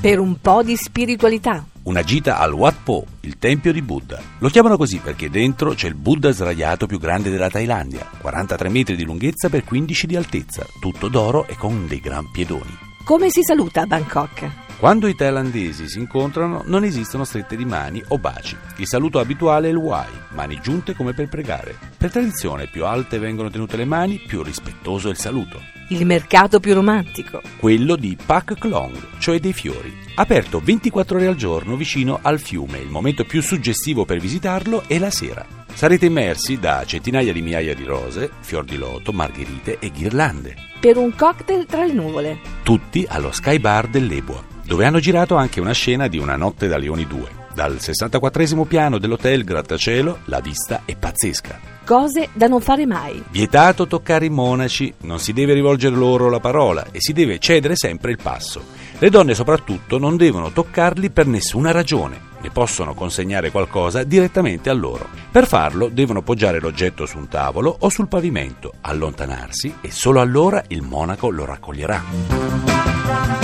Per un po' di spiritualità. Una gita al Wat Po, il tempio di Buddha. Lo chiamano così perché dentro c'è il Buddha sdraiato più grande della Thailandia, 43 metri di lunghezza per 15 di altezza, tutto d'oro e con dei gran piedoni. Come si saluta a Bangkok? Quando i thailandesi si incontrano non esistono strette di mani o baci. Il saluto abituale è il Wai, mani giunte come per pregare. Per tradizione più alte vengono tenute le mani, più rispettoso è il saluto. Il mercato più romantico. Quello di Pak Klong, cioè dei fiori. Aperto 24 ore al giorno vicino al fiume, il momento più suggestivo per visitarlo è la sera. Sarete immersi da centinaia di migliaia di rose, fior di loto, margherite e ghirlande. Per un cocktail tra le nuvole. Tutti allo Sky Bar dell'Ebua dove hanno girato anche una scena di Una notte da Leoni 2. Dal 64 piano dell'hotel Grattacielo la vista è pazzesca. Cose da non fare mai. Vietato toccare i monaci, non si deve rivolgere loro la parola e si deve cedere sempre il passo. Le donne soprattutto non devono toccarli per nessuna ragione, ne possono consegnare qualcosa direttamente a loro. Per farlo devono poggiare l'oggetto su un tavolo o sul pavimento, allontanarsi e solo allora il monaco lo raccoglierà.